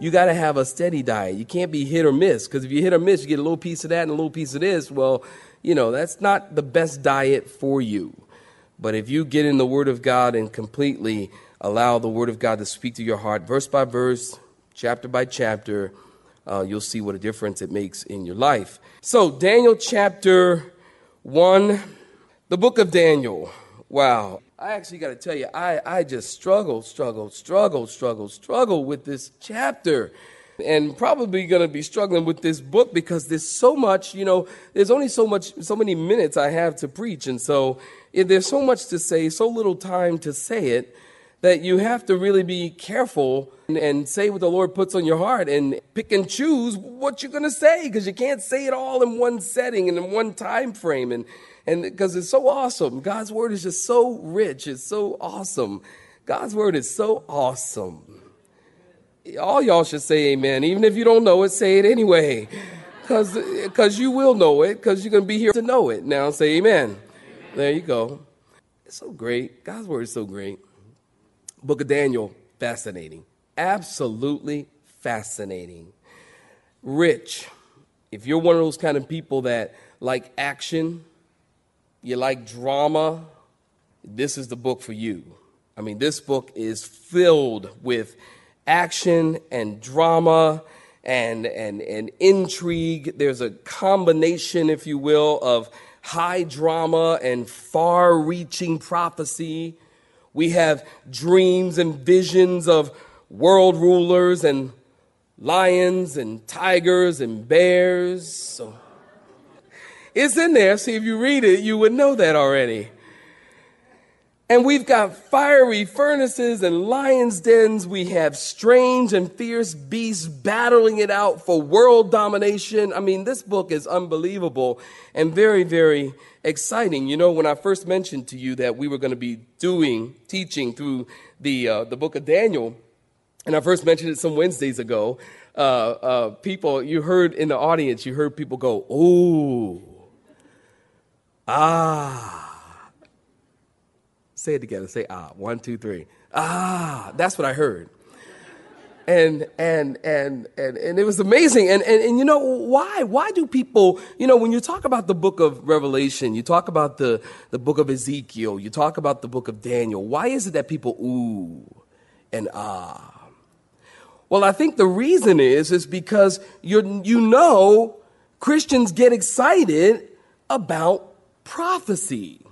You got to have a steady diet. You can't be hit or miss because if you hit or miss, you get a little piece of that and a little piece of this. Well, you know, that's not the best diet for you. But if you get in the Word of God and completely allow the Word of God to speak to your heart, verse by verse, chapter by chapter, uh, you'll see what a difference it makes in your life. So, Daniel chapter 1, the book of Daniel. Wow. I actually got to tell you, I, I just struggle, struggle, struggle, struggle, struggle with this chapter. And probably going to be struggling with this book because there's so much, you know, there's only so much, so many minutes I have to preach. And so there's so much to say, so little time to say it, that you have to really be careful and, and say what the Lord puts on your heart and pick and choose what you're going to say because you can't say it all in one setting and in one time frame. And, and because it's so awesome. God's word is just so rich. It's so awesome. God's word is so awesome. All y'all should say amen. Even if you don't know it, say it anyway. Because you will know it, because you're going to be here to know it. Now say amen. amen. There you go. It's so great. God's word is so great. Book of Daniel, fascinating. Absolutely fascinating. Rich. If you're one of those kind of people that like action, you like drama, this is the book for you. I mean, this book is filled with action and drama and, and, and intrigue. There's a combination, if you will, of high drama and far reaching prophecy. We have dreams and visions of world rulers and lions and tigers and bears. So it's in there. See, if you read it, you would know that already. And we've got fiery furnaces and lions' dens. We have strange and fierce beasts battling it out for world domination. I mean, this book is unbelievable and very, very exciting. You know, when I first mentioned to you that we were going to be doing teaching through the uh, the book of Daniel, and I first mentioned it some Wednesdays ago, uh, uh, people you heard in the audience, you heard people go, "Ooh, ah." Say it together. Say ah. One, two, three. Ah, that's what I heard. And and and and and it was amazing. And, and and you know why? Why do people, you know, when you talk about the book of Revelation, you talk about the, the book of Ezekiel, you talk about the book of Daniel, why is it that people ooh and ah? Well, I think the reason is is because you you know Christians get excited about prophecy.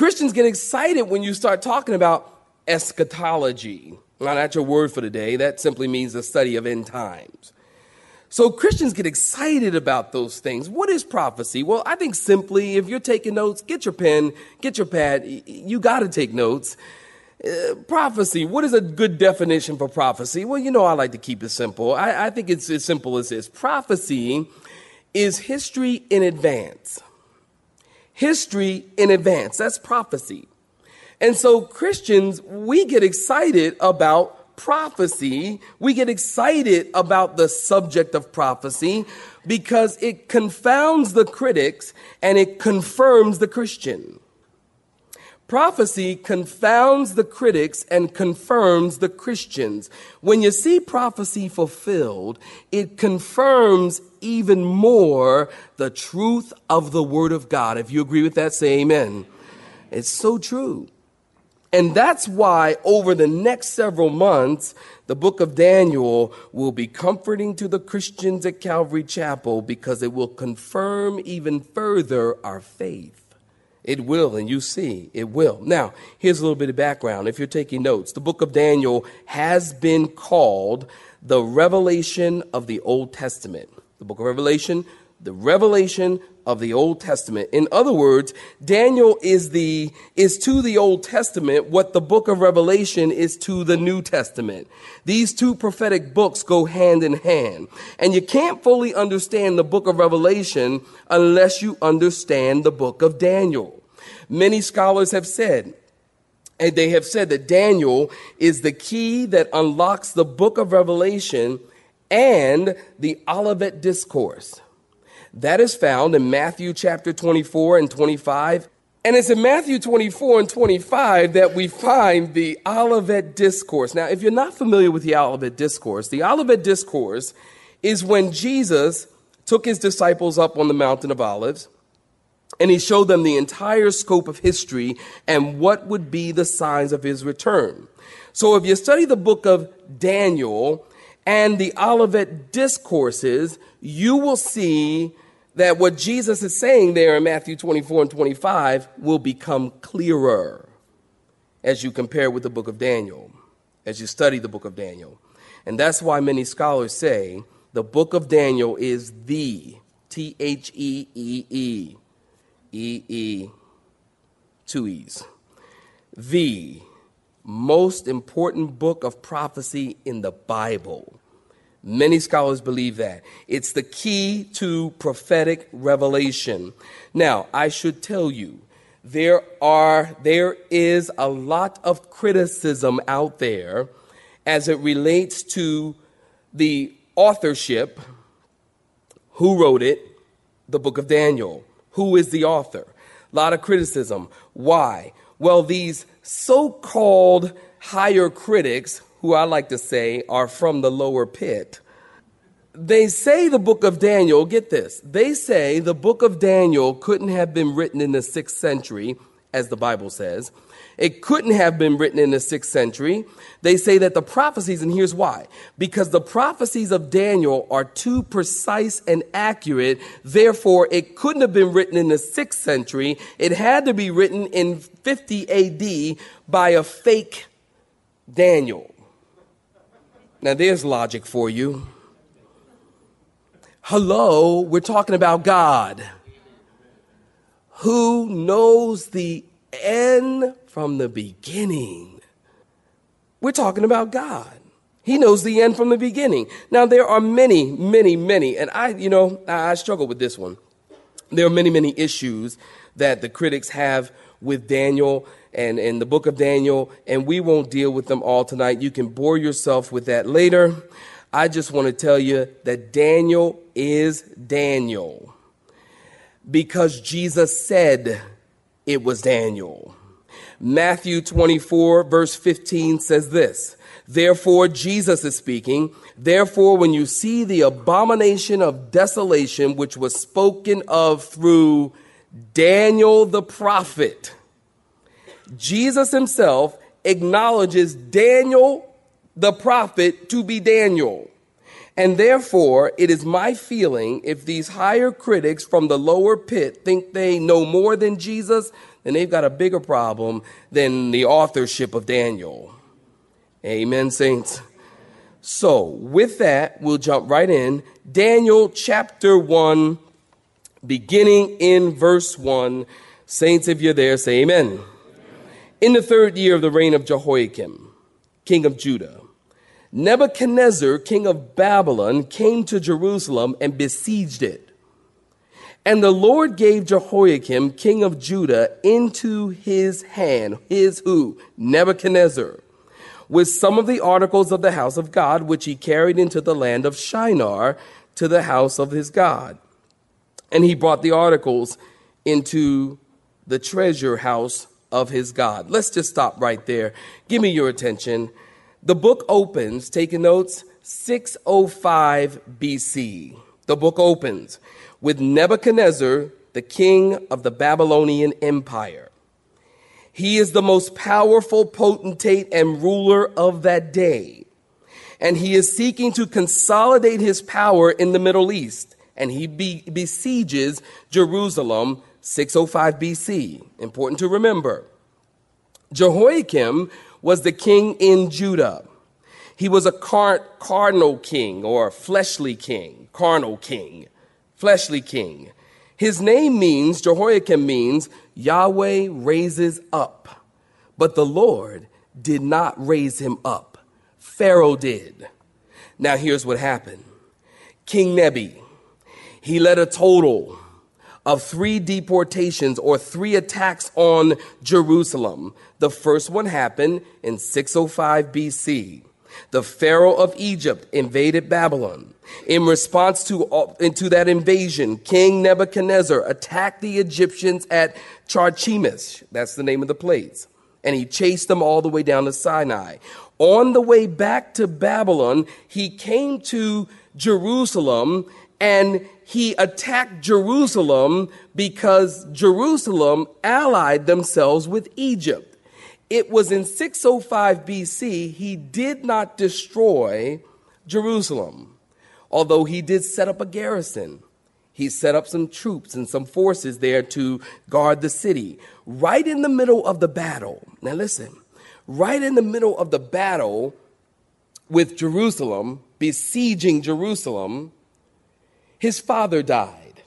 Christians get excited when you start talking about eschatology. Now, that's your word for today. That simply means the study of end times. So Christians get excited about those things. What is prophecy? Well, I think simply, if you're taking notes, get your pen, get your pad. You got to take notes. Uh, prophecy. What is a good definition for prophecy? Well, you know, I like to keep it simple. I, I think it's as simple as this. Prophecy is history in advance history in advance. That's prophecy. And so Christians, we get excited about prophecy. We get excited about the subject of prophecy because it confounds the critics and it confirms the Christian. Prophecy confounds the critics and confirms the Christians. When you see prophecy fulfilled, it confirms even more the truth of the Word of God. If you agree with that, say amen. It's so true. And that's why over the next several months, the book of Daniel will be comforting to the Christians at Calvary Chapel because it will confirm even further our faith. It will, and you see, it will. Now, here's a little bit of background if you're taking notes. The book of Daniel has been called the revelation of the Old Testament. The book of Revelation, the revelation of the Old Testament. In other words, Daniel is the is to the Old Testament what the book of Revelation is to the New Testament. These two prophetic books go hand in hand. And you can't fully understand the book of Revelation unless you understand the book of Daniel. Many scholars have said and they have said that Daniel is the key that unlocks the book of Revelation and the Olivet Discourse. That is found in Matthew chapter 24 and 25. And it's in Matthew 24 and 25 that we find the Olivet Discourse. Now, if you're not familiar with the Olivet Discourse, the Olivet Discourse is when Jesus took his disciples up on the Mountain of Olives and he showed them the entire scope of history and what would be the signs of his return. So if you study the book of Daniel and the Olivet discourses, you will see that what Jesus is saying there in Matthew 24 and 25 will become clearer as you compare with the book of Daniel, as you study the book of Daniel. And that's why many scholars say the book of Daniel is the T H E E E E E two E's. The most important book of prophecy in the Bible. Many scholars believe that. It's the key to prophetic revelation. Now, I should tell you, there are there is a lot of criticism out there as it relates to the authorship who wrote it the book of daniel who is the author a lot of criticism why well these so-called higher critics who I like to say are from the lower pit. They say the book of Daniel, get this, they say the book of Daniel couldn't have been written in the sixth century, as the Bible says. It couldn't have been written in the sixth century. They say that the prophecies, and here's why because the prophecies of Daniel are too precise and accurate. Therefore, it couldn't have been written in the sixth century. It had to be written in 50 AD by a fake Daniel. Now, there's logic for you. Hello, we're talking about God who knows the end from the beginning. We're talking about God. He knows the end from the beginning. Now, there are many, many, many, and I, you know, I struggle with this one. There are many, many issues that the critics have with Daniel and, and the book of Daniel, and we won't deal with them all tonight. You can bore yourself with that later. I just want to tell you that Daniel is Daniel because Jesus said it was Daniel. Matthew 24, verse 15 says this. Therefore, Jesus is speaking. Therefore, when you see the abomination of desolation, which was spoken of through Daniel the prophet, Jesus himself acknowledges Daniel the prophet to be Daniel. And therefore, it is my feeling if these higher critics from the lower pit think they know more than Jesus, then they've got a bigger problem than the authorship of Daniel. Amen, saints. So, with that, we'll jump right in. Daniel chapter 1, beginning in verse 1. Saints, if you're there, say amen. In the third year of the reign of Jehoiakim, king of Judah, Nebuchadnezzar, king of Babylon, came to Jerusalem and besieged it. And the Lord gave Jehoiakim, king of Judah, into his hand, his who? Nebuchadnezzar, with some of the articles of the house of God, which he carried into the land of Shinar to the house of his God. And he brought the articles into the treasure house of his God. Let's just stop right there. Give me your attention. The book opens, taking notes, 605 BC. The book opens with Nebuchadnezzar, the king of the Babylonian Empire. He is the most powerful potentate and ruler of that day. And he is seeking to consolidate his power in the Middle East. And he be- besieges Jerusalem 605 BC. Important to remember. Jehoiakim was the king in Judah. He was a car- cardinal king or fleshly king, carnal king, fleshly king. His name means, Jehoiakim means, Yahweh raises up. But the Lord did not raise him up. Pharaoh did. Now here's what happened. King Nebi, he led a total of three deportations or three attacks on Jerusalem. The first one happened in 605 BC. The Pharaoh of Egypt invaded Babylon. In response to, into that invasion, King Nebuchadnezzar attacked the Egyptians at Carchemish. That's the name of the place. And he chased them all the way down to Sinai. On the way back to Babylon, he came to Jerusalem and he attacked Jerusalem because Jerusalem allied themselves with Egypt. It was in 605 BC he did not destroy Jerusalem, although he did set up a garrison. He set up some troops and some forces there to guard the city. Right in the middle of the battle, now listen, right in the middle of the battle with Jerusalem, besieging Jerusalem, his father died.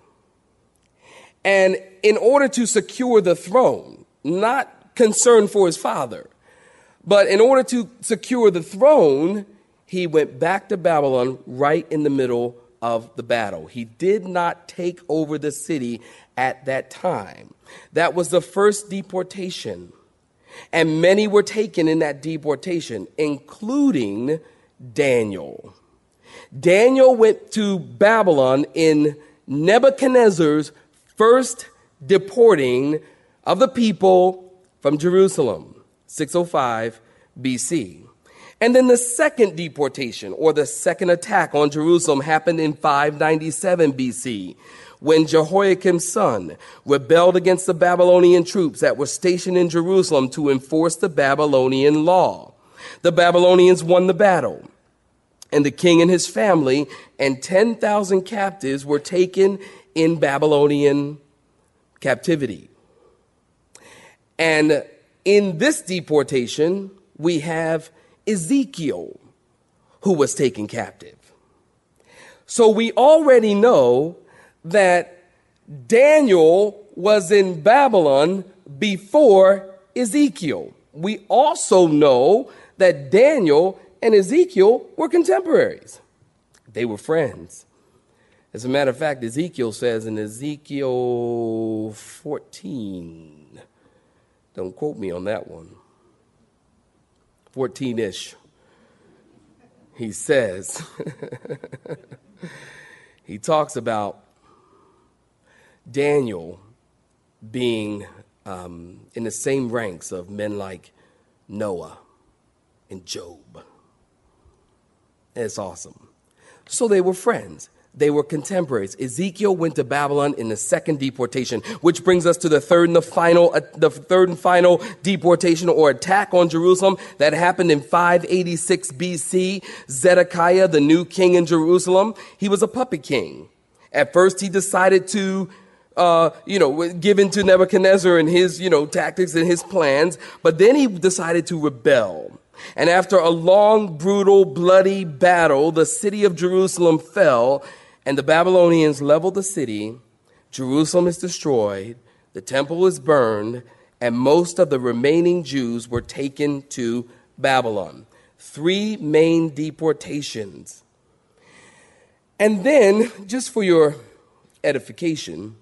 And in order to secure the throne, not concerned for his father, but in order to secure the throne, he went back to Babylon right in the middle of the battle. He did not take over the city at that time. That was the first deportation. And many were taken in that deportation, including Daniel. Daniel went to Babylon in Nebuchadnezzar's first deporting of the people from Jerusalem, 605 BC. And then the second deportation or the second attack on Jerusalem happened in 597 BC when Jehoiakim's son rebelled against the Babylonian troops that were stationed in Jerusalem to enforce the Babylonian law. The Babylonians won the battle and the king and his family and 10,000 captives were taken in Babylonian captivity. And in this deportation, we have Ezekiel who was taken captive. So we already know that Daniel was in Babylon before Ezekiel. We also know that Daniel and Ezekiel were contemporaries. They were friends. As a matter of fact, Ezekiel says in Ezekiel 14, don't quote me on that one, 14 ish, he says, he talks about Daniel being um, in the same ranks of men like Noah and Job. It's awesome. So they were friends. They were contemporaries. Ezekiel went to Babylon in the second deportation, which brings us to the third and the final, uh, the third and final deportation or attack on Jerusalem that happened in 586 BC. Zedekiah, the new king in Jerusalem, he was a puppet king. At first, he decided to uh, you know, given to Nebuchadnezzar and his, you know, tactics and his plans, but then he decided to rebel. And after a long, brutal, bloody battle, the city of Jerusalem fell, and the Babylonians leveled the city. Jerusalem is destroyed, the temple is burned, and most of the remaining Jews were taken to Babylon. Three main deportations. And then, just for your edification,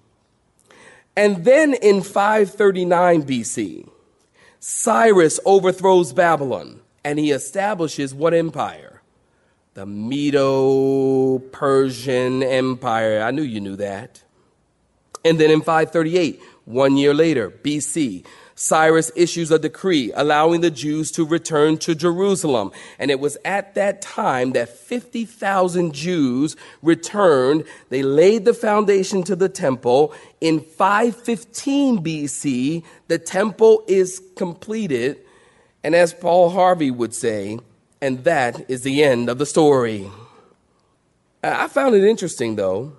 and then in 539 BC, Cyrus overthrows Babylon and he establishes what empire? The Medo Persian Empire. I knew you knew that. And then in 538, one year later, BC, Cyrus issues a decree allowing the Jews to return to Jerusalem. And it was at that time that 50,000 Jews returned. They laid the foundation to the temple. In 515 BC, the temple is completed. And as Paul Harvey would say, and that is the end of the story. I found it interesting, though,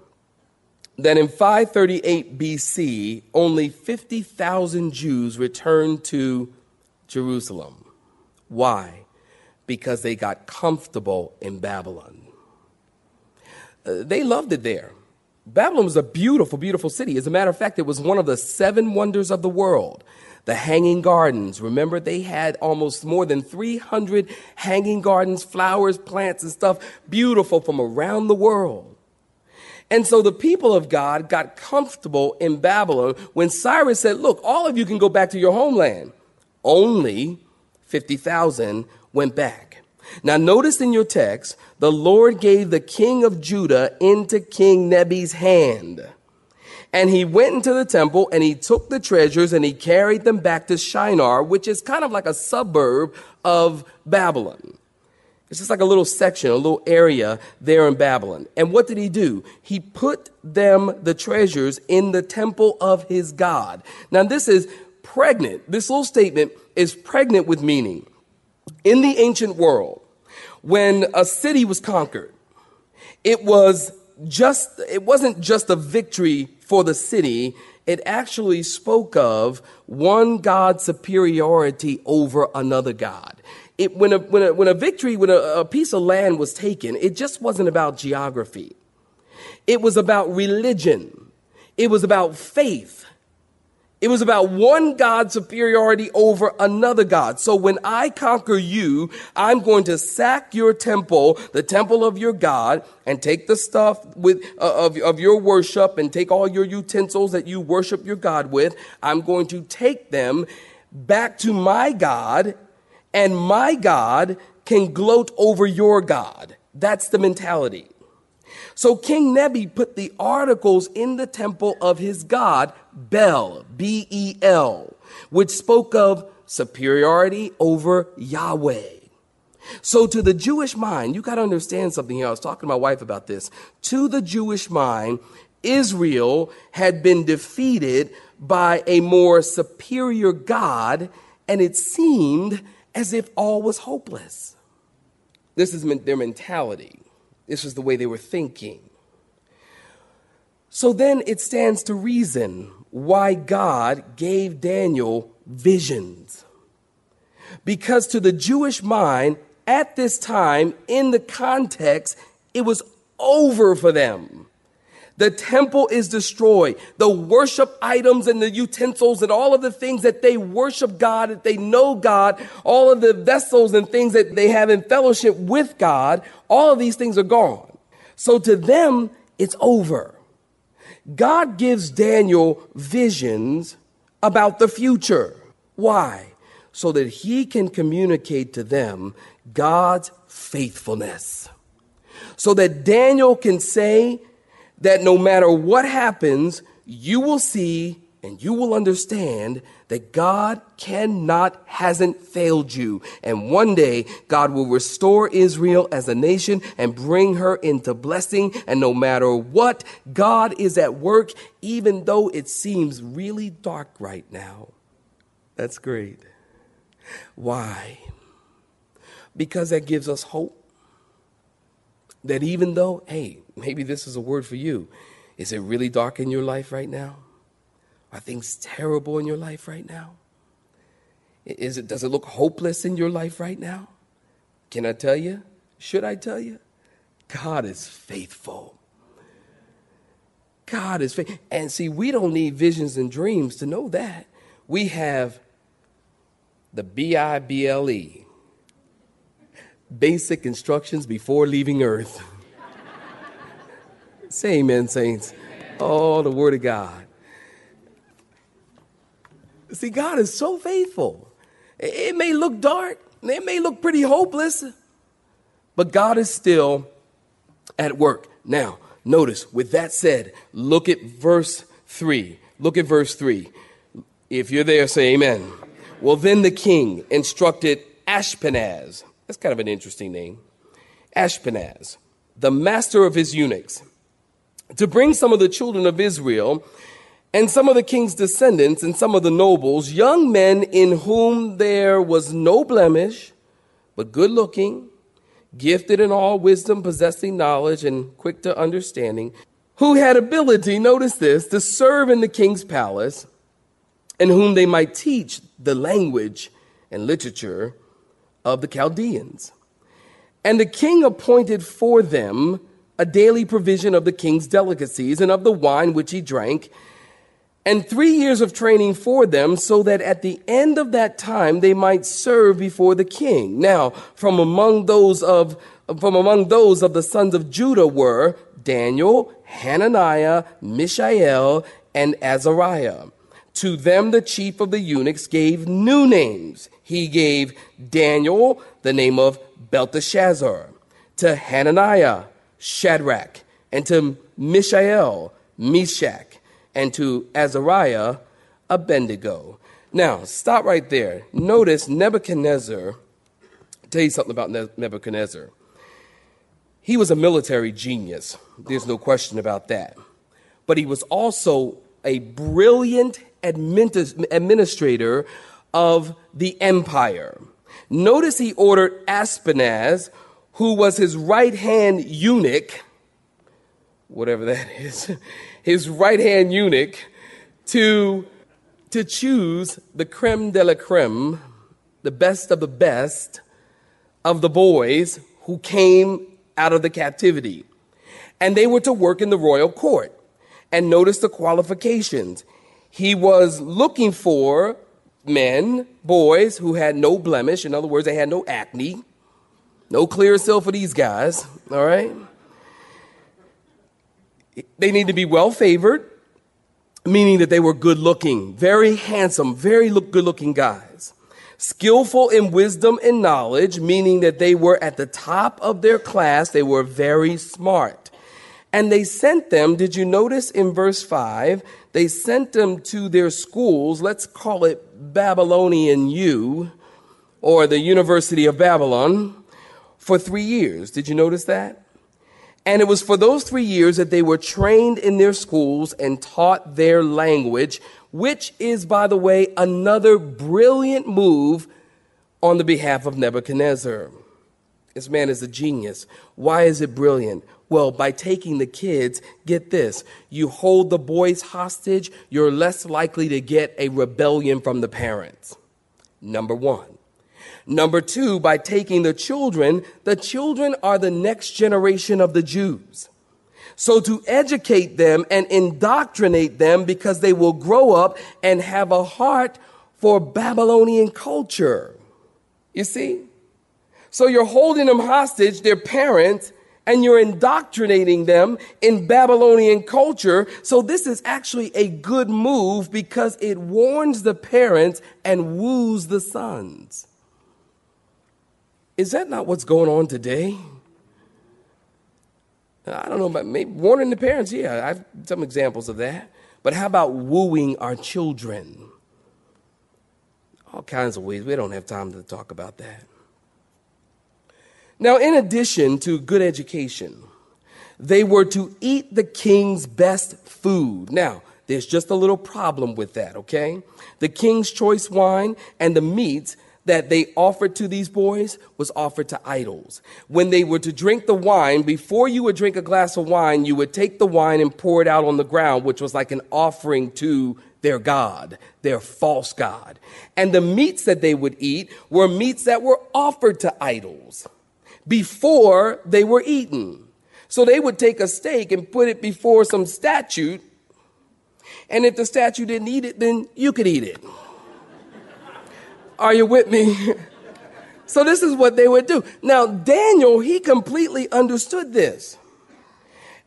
that in 538 BC, only 50,000 Jews returned to Jerusalem. Why? Because they got comfortable in Babylon. Uh, they loved it there. Babylon was a beautiful, beautiful city. As a matter of fact, it was one of the seven wonders of the world. The hanging gardens. Remember, they had almost more than 300 hanging gardens, flowers, plants, and stuff, beautiful from around the world. And so the people of God got comfortable in Babylon when Cyrus said, Look, all of you can go back to your homeland. Only 50,000 went back. Now, notice in your text, the Lord gave the king of Judah into King Nebi's hand. And he went into the temple and he took the treasures and he carried them back to Shinar, which is kind of like a suburb of Babylon. It's just like a little section, a little area there in Babylon. And what did he do? He put them, the treasures, in the temple of his God. Now, this is pregnant. This little statement is pregnant with meaning. In the ancient world, when a city was conquered, it was just, it wasn't just a victory for the city. It actually spoke of one God's superiority over another God it, when, a, when, a, when a victory, when a, a piece of land was taken, it just wasn't about geography. It was about religion. It was about faith. It was about one God's superiority over another God. So when I conquer you, I'm going to sack your temple, the temple of your God, and take the stuff with, uh, of, of your worship and take all your utensils that you worship your God with. I'm going to take them back to my God and my God can gloat over your God. That's the mentality. So King Nebi put the articles in the temple of his God, Bel, B E L, which spoke of superiority over Yahweh. So to the Jewish mind, you got to understand something here. I was talking to my wife about this. To the Jewish mind, Israel had been defeated by a more superior God, and it seemed as if all was hopeless. This is their mentality. This was the way they were thinking. So then it stands to reason why God gave Daniel visions. Because to the Jewish mind, at this time, in the context, it was over for them. The temple is destroyed. The worship items and the utensils and all of the things that they worship God, that they know God, all of the vessels and things that they have in fellowship with God, all of these things are gone. So to them, it's over. God gives Daniel visions about the future. Why? So that he can communicate to them God's faithfulness. So that Daniel can say, that no matter what happens, you will see and you will understand that God cannot, hasn't failed you. And one day, God will restore Israel as a nation and bring her into blessing. And no matter what, God is at work, even though it seems really dark right now. That's great. Why? Because that gives us hope. That even though, hey, maybe this is a word for you. Is it really dark in your life right now? Are things terrible in your life right now? Is it, does it look hopeless in your life right now? Can I tell you? Should I tell you? God is faithful. God is faithful. And see, we don't need visions and dreams to know that. We have the B I B L E basic instructions before leaving earth. Say amen, saints. Oh, the word of God. See, God is so faithful. It may look dark, it may look pretty hopeless, but God is still at work. Now, notice, with that said, look at verse 3. Look at verse 3. If you're there, say amen. Well, then the king instructed Ashpenaz. That's kind of an interesting name. Ashpenaz, the master of his eunuchs, to bring some of the children of Israel and some of the king's descendants and some of the nobles, young men in whom there was no blemish, but good looking, gifted in all wisdom, possessing knowledge, and quick to understanding, who had ability, notice this, to serve in the king's palace and whom they might teach the language and literature of the Chaldeans. And the king appointed for them a daily provision of the king's delicacies and of the wine which he drank, and three years of training for them, so that at the end of that time they might serve before the king. Now, from among those of from among those of the sons of Judah were Daniel, Hananiah, Mishael, and Azariah. To them, the chief of the eunuchs gave new names. He gave Daniel the name of Belteshazzar, to Hananiah, Shadrach, and to Mishael, Meshach, and to Azariah, Abednego. Now, stop right there. Notice Nebuchadnezzar. Tell you something about Nebuchadnezzar. He was a military genius. There's no question about that. But he was also a brilliant administrator of the empire. Notice he ordered Ashpenaz, who was his right hand eunuch, whatever that is, his right hand eunuch, to, to choose the creme de la creme, the best of the best of the boys who came out of the captivity. And they were to work in the royal court. And notice the qualifications. He was looking for men, boys who had no blemish. In other words, they had no acne, no Clearasil for these guys, all right? They need to be well favored, meaning that they were good looking, very handsome, very look, good looking guys. Skillful in wisdom and knowledge, meaning that they were at the top of their class, they were very smart. And they sent them, did you notice in verse 5? They sent them to their schools, let's call it Babylonian U, or the University of Babylon, for three years. Did you notice that? And it was for those three years that they were trained in their schools and taught their language, which is, by the way, another brilliant move on the behalf of Nebuchadnezzar. This man is a genius. Why is it brilliant? Well, by taking the kids, get this you hold the boys hostage, you're less likely to get a rebellion from the parents. Number one. Number two, by taking the children, the children are the next generation of the Jews. So to educate them and indoctrinate them because they will grow up and have a heart for Babylonian culture. You see? So you're holding them hostage, their parents, and you're indoctrinating them in Babylonian culture. So this is actually a good move because it warns the parents and woos the sons. Is that not what's going on today? I don't know about maybe warning the parents. Yeah, I have some examples of that. But how about wooing our children? All kinds of ways. We don't have time to talk about that. Now, in addition to good education, they were to eat the king's best food. Now, there's just a little problem with that, okay? The king's choice wine and the meats that they offered to these boys was offered to idols. When they were to drink the wine, before you would drink a glass of wine, you would take the wine and pour it out on the ground, which was like an offering to their God, their false God. And the meats that they would eat were meats that were offered to idols before they were eaten. So they would take a steak and put it before some statue. And if the statue didn't eat it, then you could eat it. Are you with me? so this is what they would do. Now, Daniel, he completely understood this.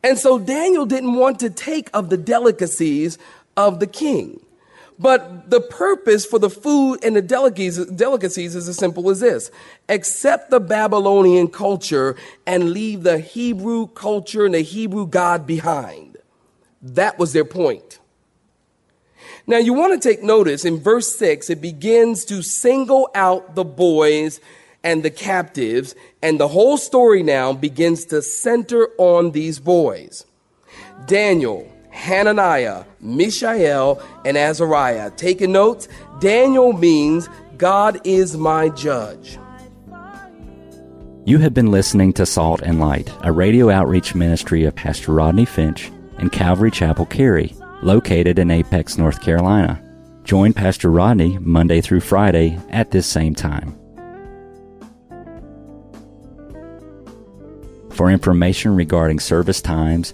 And so Daniel didn't want to take of the delicacies of the king. But the purpose for the food and the delicacies is as simple as this accept the Babylonian culture and leave the Hebrew culture and the Hebrew God behind. That was their point. Now, you want to take notice in verse 6, it begins to single out the boys and the captives, and the whole story now begins to center on these boys Daniel, Hananiah, Mishael, and Azariah. Taking notes, Daniel means God is my judge. You have been listening to Salt and Light, a radio outreach ministry of Pastor Rodney Finch and Calvary Chapel Cary, located in Apex, North Carolina. Join Pastor Rodney Monday through Friday at this same time. For information regarding service times,